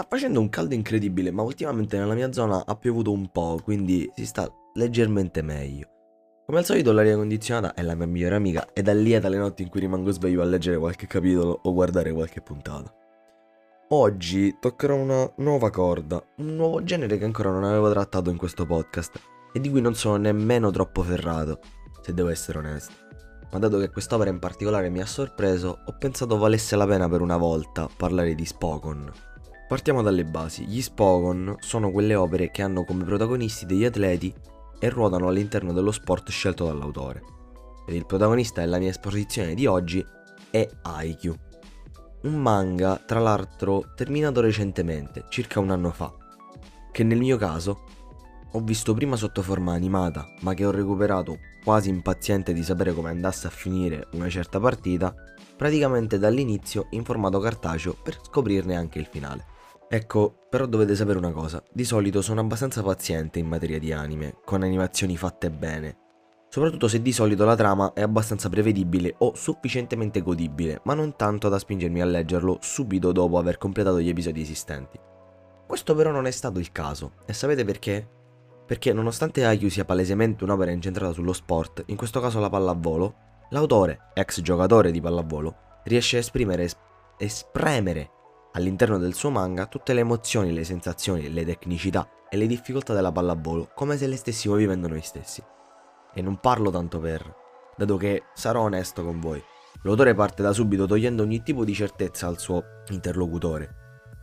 sta facendo un caldo incredibile, ma ultimamente nella mia zona ha piovuto un po', quindi si sta leggermente meglio. Come al solito l'aria condizionata è la mia migliore amica ed è lieta le notti in cui rimango sveglio a leggere qualche capitolo o guardare qualche puntata. Oggi toccherò una nuova corda, un nuovo genere che ancora non avevo trattato in questo podcast e di cui non sono nemmeno troppo ferrato, se devo essere onesto. Ma dato che quest'opera in particolare mi ha sorpreso, ho pensato valesse la pena per una volta parlare di Spokon. Partiamo dalle basi. Gli Spokon sono quelle opere che hanno come protagonisti degli atleti e ruotano all'interno dello sport scelto dall'autore. Ed il protagonista della mia esposizione di oggi è Aikyu. Un manga, tra l'altro, terminato recentemente, circa un anno fa, che nel mio caso ho visto prima sotto forma animata, ma che ho recuperato quasi impaziente di sapere come andasse a finire una certa partita, praticamente dall'inizio in formato cartaceo per scoprirne anche il finale. Ecco, però dovete sapere una cosa, di solito sono abbastanza paziente in materia di anime, con animazioni fatte bene. Soprattutto se di solito la trama è abbastanza prevedibile o sufficientemente godibile, ma non tanto da spingermi a leggerlo subito dopo aver completato gli episodi esistenti. Questo però non è stato il caso, e sapete perché? perché nonostante Aiyu sia palesemente un'opera incentrata sullo sport, in questo caso la pallavolo, l'autore, ex giocatore di pallavolo, riesce a esprimere e spremere all'interno del suo manga tutte le emozioni, le sensazioni, le tecnicità e le difficoltà della pallavolo, come se le stessimo vivendo noi stessi. E non parlo tanto per, dato che sarò onesto con voi, l'autore parte da subito togliendo ogni tipo di certezza al suo interlocutore,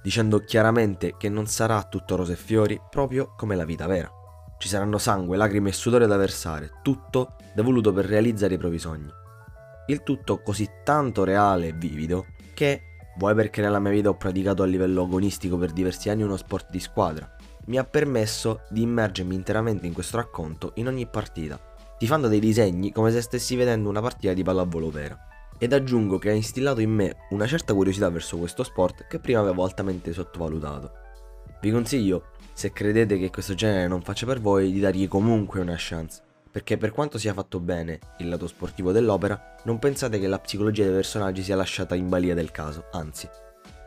dicendo chiaramente che non sarà tutto rose e fiori proprio come la vita vera. Ci saranno sangue, lacrime e sudore da versare, tutto devoluto per realizzare i propri sogni. Il tutto così tanto reale e vivido che, vuoi perché nella mia vita ho praticato a livello agonistico per diversi anni uno sport di squadra, mi ha permesso di immergermi interamente in questo racconto in ogni partita, tifando dei disegni come se stessi vedendo una partita di pallavolo vera. Ed aggiungo che ha instillato in me una certa curiosità verso questo sport che prima avevo altamente sottovalutato. Vi consiglio se credete che questo genere non faccia per voi, di dargli comunque una chance. Perché per quanto sia fatto bene il lato sportivo dell'opera, non pensate che la psicologia dei personaggi sia lasciata in balia del caso, anzi.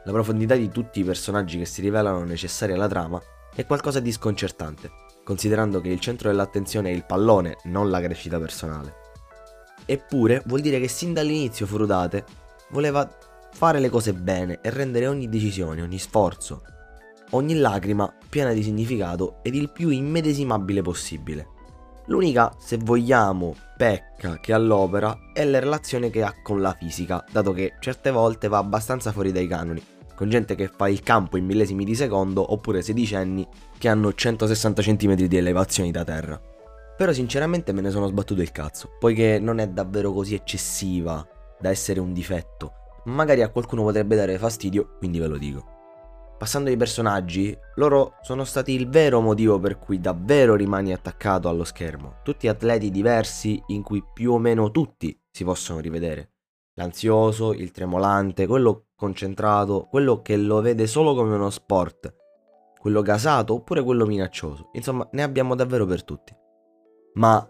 La profondità di tutti i personaggi che si rivelano necessari alla trama è qualcosa di sconcertante, considerando che il centro dell'attenzione è il pallone, non la crescita personale. Eppure vuol dire che sin dall'inizio Furudate voleva fare le cose bene e rendere ogni decisione, ogni sforzo, ogni lacrima piena di significato ed il più immedesimabile possibile. L'unica, se vogliamo, pecca che ha l'opera è la relazione che ha con la fisica, dato che certe volte va abbastanza fuori dai canoni, con gente che fa il campo in millesimi di secondo oppure sedicenni che hanno 160 cm di elevazione da terra. Però sinceramente me ne sono sbattuto il cazzo, poiché non è davvero così eccessiva da essere un difetto, magari a qualcuno potrebbe dare fastidio, quindi ve lo dico. Passando ai personaggi, loro sono stati il vero motivo per cui davvero rimani attaccato allo schermo. Tutti atleti diversi in cui più o meno tutti si possono rivedere. L'ansioso, il tremolante, quello concentrato, quello che lo vede solo come uno sport, quello gasato oppure quello minaccioso. Insomma, ne abbiamo davvero per tutti. Ma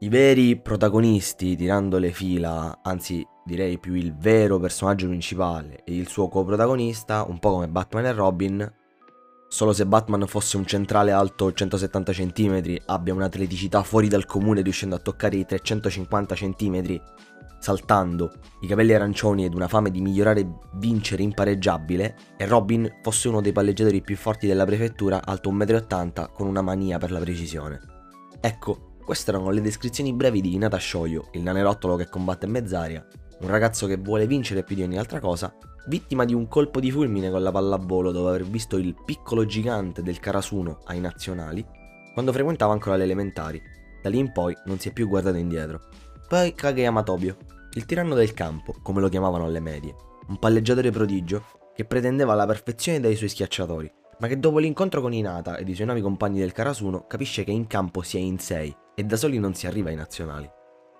i veri protagonisti, tirando le fila, anzi direi più il vero personaggio principale e il suo coprotagonista, un po' come Batman e Robin, solo se Batman fosse un centrale alto 170 cm, abbia un'atleticità fuori dal comune riuscendo a toccare i 350 cm, saltando, i capelli arancioni ed una fame di migliorare e vincere impareggiabile, e Robin fosse uno dei palleggiatori più forti della prefettura, alto 1,80 m, con una mania per la precisione. Ecco, queste erano le descrizioni brevi di Hinata Shoyo, il nanerottolo che combatte in mezz'aria, un ragazzo che vuole vincere più di ogni altra cosa, vittima di un colpo di fulmine con la pallavolo dopo aver visto il piccolo gigante del Karasuno ai nazionali, quando frequentava ancora le elementari. Da lì in poi non si è più guardato indietro. Poi Kageyama Tobio, il tiranno del campo, come lo chiamavano alle medie, un palleggiatore prodigio che pretendeva la perfezione dai suoi schiacciatori, ma che dopo l'incontro con Inata ed i suoi nuovi compagni del Karasuno capisce che in campo si è in 6 e da soli non si arriva ai nazionali.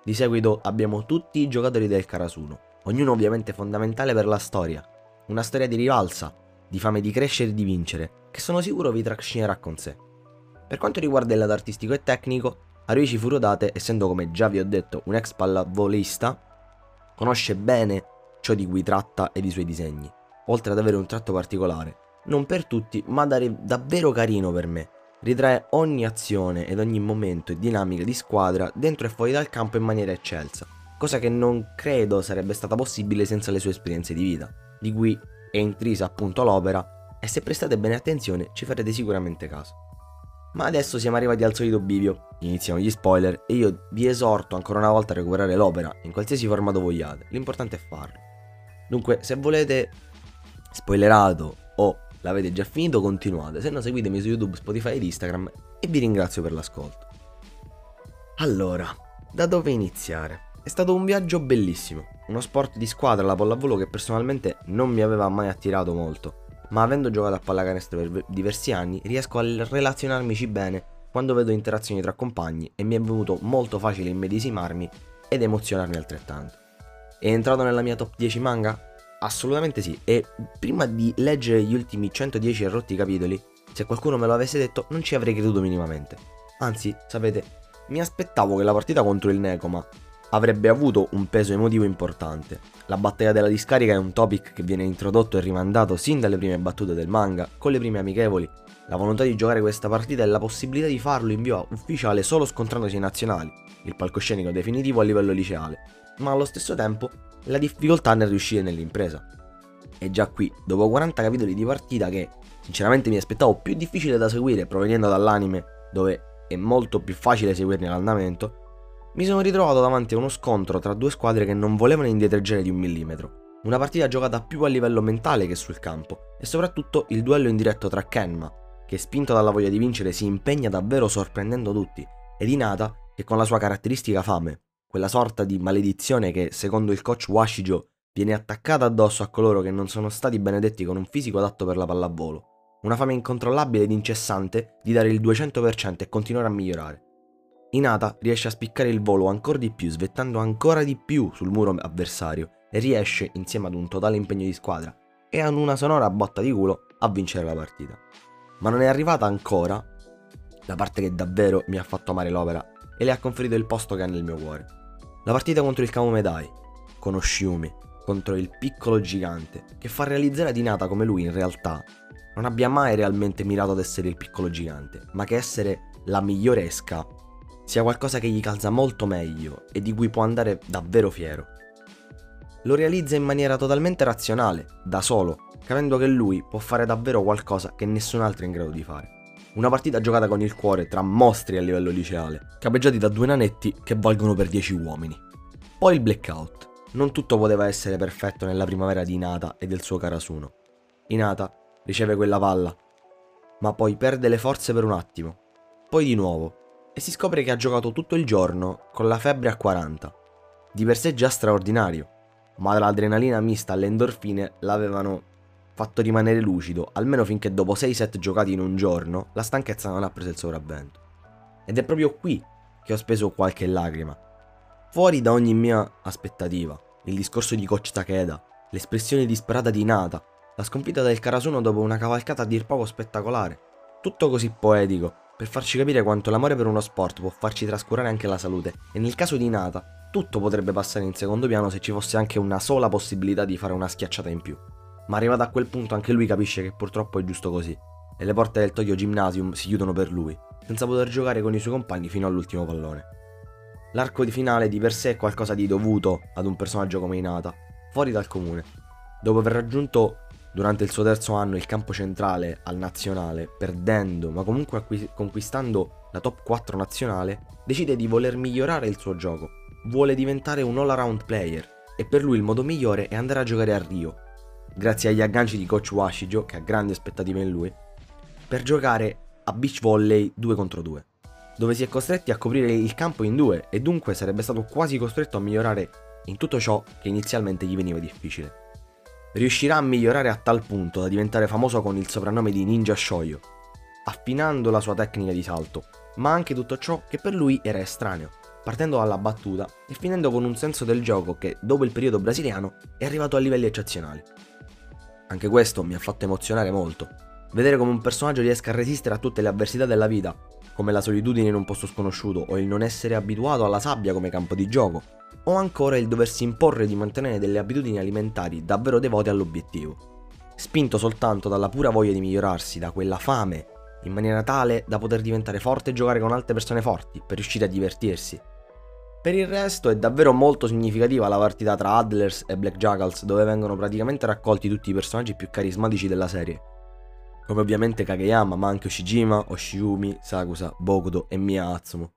Di seguito abbiamo tutti i giocatori del Karasuno, ognuno ovviamente fondamentale per la storia. Una storia di rivalsa, di fame di crescere e di vincere, che sono sicuro vi trascinerà con sé. Per quanto riguarda il lato artistico e tecnico, Haruichi Furodate, essendo come già vi ho detto un ex pallavolista, conosce bene ciò di cui tratta ed i suoi disegni, oltre ad avere un tratto particolare, non per tutti, ma davvero carino per me. Ritrae ogni azione ed ogni momento e dinamica di squadra dentro e fuori dal campo in maniera eccelsa, cosa che non credo sarebbe stata possibile senza le sue esperienze di vita, di cui è intrisa appunto l'opera e se prestate bene attenzione ci farete sicuramente caso. Ma adesso siamo arrivati al solito bivio, iniziamo gli spoiler e io vi esorto ancora una volta a recuperare l'opera in qualsiasi formato vogliate, l'importante è farlo. Dunque, se volete spoilerato o l'avete già finito, continuate, se no seguitemi su YouTube, Spotify ed Instagram e vi ringrazio per l'ascolto. Allora, da dove iniziare? È stato un viaggio bellissimo, uno sport di squadra, la pallavolo che personalmente non mi aveva mai attirato molto ma avendo giocato a pallacanestro per diversi anni riesco a relazionarmici bene quando vedo interazioni tra compagni e mi è venuto molto facile immedesimarmi ed emozionarmi altrettanto. È entrato nella mia top 10 manga? Assolutamente sì, e prima di leggere gli ultimi 110 rotti capitoli, se qualcuno me lo avesse detto non ci avrei creduto minimamente. Anzi, sapete, mi aspettavo che la partita contro il Nekoma avrebbe avuto un peso emotivo importante. La battaglia della discarica è un topic che viene introdotto e rimandato sin dalle prime battute del manga, con le prime amichevoli. La volontà di giocare questa partita e la possibilità di farlo in via ufficiale solo scontrandosi ai nazionali, il palcoscenico definitivo a livello liceale, ma allo stesso tempo la difficoltà nel riuscire nell'impresa. E già qui, dopo 40 capitoli di partita che sinceramente mi aspettavo più difficile da seguire proveniendo dall'anime, dove è molto più facile seguirne l'andamento, mi sono ritrovato davanti a uno scontro tra due squadre che non volevano indietreggiare di un millimetro. Una partita giocata più a livello mentale che sul campo, e soprattutto il duello indiretto tra Kenma, che spinto dalla voglia di vincere si impegna davvero sorprendendo tutti, ed Inata, che con la sua caratteristica fame, quella sorta di maledizione che, secondo il coach Washijo, viene attaccata addosso a coloro che non sono stati benedetti con un fisico adatto per la pallavolo. Una fame incontrollabile ed incessante di dare il 200% e continuare a migliorare. Inata riesce a spiccare il volo ancora di più, svettando ancora di più sul muro avversario e riesce, insieme ad un totale impegno di squadra e ad una sonora botta di culo, a vincere la partita. Ma non è arrivata ancora la parte che davvero mi ha fatto amare l'opera e le ha conferito il posto che ha nel mio cuore. La partita contro il Kamomedai, con Oshiumi, contro il piccolo gigante, che fa realizzare ad Inata come lui in realtà non abbia mai realmente mirato ad essere il piccolo gigante, ma che essere la migliore esca sia qualcosa che gli calza molto meglio e di cui può andare davvero fiero. Lo realizza in maniera totalmente razionale, da solo, capendo che lui può fare davvero qualcosa che nessun altro è in grado di fare. Una partita giocata con il cuore tra mostri a livello liceale, capeggiati da due nanetti che valgono per 10 uomini. Poi il blackout. Non tutto poteva essere perfetto nella primavera di Inata e del suo Karasuno. Inata riceve quella palla, ma poi perde le forze per un attimo. Poi di nuovo, e si scopre che ha giocato tutto il giorno con la febbre a 40. Di per sé già straordinario, ma l'adrenalina mista alle endorfine l'avevano fatto rimanere lucido, almeno finché dopo 6 set giocati in un giorno la stanchezza non ha preso il sopravvento. Ed è proprio qui che ho speso qualche lacrima. Fuori da ogni mia aspettativa, il discorso di coach Takeda, l'espressione disperata di Nata, la sconfitta del Karasuno dopo una cavalcata a dir poco spettacolare. Tutto così poetico, per farci capire quanto l'amore per uno sport può farci trascurare anche la salute e nel caso di Nata tutto potrebbe passare in secondo piano se ci fosse anche una sola possibilità di fare una schiacciata in più. Ma arrivato a quel punto anche lui capisce che purtroppo è giusto così e le porte del Tokyo Gymnasium si chiudono per lui, senza poter giocare con i suoi compagni fino all'ultimo pallone. L'arco di finale di per sé è qualcosa di dovuto ad un personaggio come Inata, fuori dal comune. Dopo aver raggiunto durante il suo terzo anno il campo centrale al nazionale, perdendo ma comunque acqui- conquistando la top 4 nazionale, decide di voler migliorare il suo gioco. Vuole diventare un all-around player e per lui il modo migliore è andare a giocare a Rio, grazie agli agganci di coach Washijo, che ha grandi aspettative in lui, per giocare a beach volley 2 contro 2, dove si è costretti a coprire il campo in due e dunque sarebbe stato quasi costretto a migliorare in tutto ciò che inizialmente gli veniva difficile riuscirà a migliorare a tal punto da diventare famoso con il soprannome di Ninja Shoyo, affinando la sua tecnica di salto, ma anche tutto ciò che per lui era estraneo, partendo dalla battuta e finendo con un senso del gioco che, dopo il periodo brasiliano, è arrivato a livelli eccezionali. Anche questo mi ha fatto emozionare molto, vedere come un personaggio riesca a resistere a tutte le avversità della vita, come la solitudine in un posto sconosciuto o il non essere abituato alla sabbia come campo di gioco, o ancora il doversi imporre di mantenere delle abitudini alimentari davvero devote all'obiettivo. spinto soltanto dalla pura voglia di migliorarsi, da quella fame, in maniera tale da poter diventare forte e giocare con altre persone forti, per riuscire a divertirsi. Per il resto è davvero molto significativa la partita tra Adlers e Black Jackals, dove vengono praticamente raccolti tutti i personaggi più carismatici della serie. Come ovviamente Kageyama, ma anche Oshijima, Oshiumi, Sakusa, Bokuto e Mia Atsumo.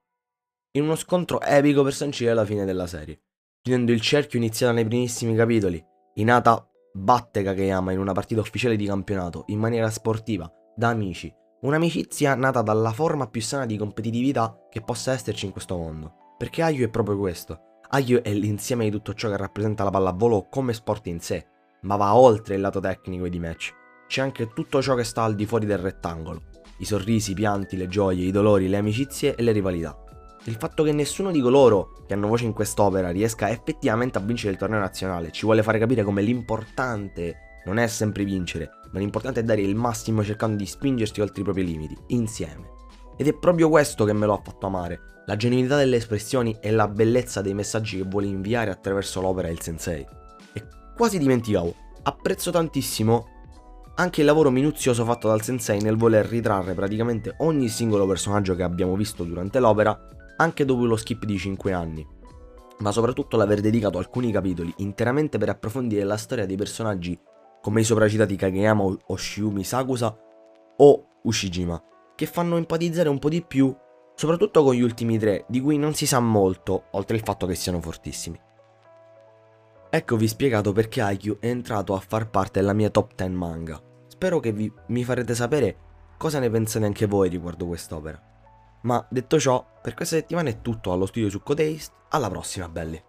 In uno scontro epico per sancire la fine della serie. Chiudendo il cerchio iniziato nei primissimi capitoli, Hinata batte Kageyama in una partita ufficiale di campionato, in maniera sportiva, da amici. Un'amicizia nata dalla forma più sana di competitività che possa esserci in questo mondo. Perché Ayu è proprio questo. Ayu è l'insieme di tutto ciò che rappresenta la pallavolo come sport in sé, ma va oltre il lato tecnico e di match. C'è anche tutto ciò che sta al di fuori del rettangolo. I sorrisi, i pianti, le gioie, i dolori, le amicizie e le rivalità. Il fatto che nessuno di coloro che hanno voce in quest'opera riesca effettivamente a vincere il torneo nazionale ci vuole fare capire come l'importante non è sempre vincere, ma l'importante è dare il massimo cercando di spingersi oltre i propri limiti, insieme. Ed è proprio questo che me lo ha fatto amare, la genuinità delle espressioni e la bellezza dei messaggi che vuole inviare attraverso l'opera il sensei. E quasi dimenticavo, apprezzo tantissimo anche il lavoro minuzioso fatto dal sensei nel voler ritrarre praticamente ogni singolo personaggio che abbiamo visto durante l'opera, anche dopo lo skip di 5 anni. Ma soprattutto l'aver dedicato alcuni capitoli interamente per approfondire la storia dei personaggi come i sopracitati Kageyama, Oshiumi, Sakusa o Ushijima, che fanno empatizzare un po' di più soprattutto con gli ultimi tre, di cui non si sa molto, oltre il fatto che siano fortissimi. Eccovi spiegato perché Haikyuu è entrato a far parte della mia top 10 manga. Spero che vi, mi farete sapere cosa ne pensate anche voi riguardo quest'opera. Ma detto ciò, per questa settimana è tutto allo studio su Codaste, alla prossima belli!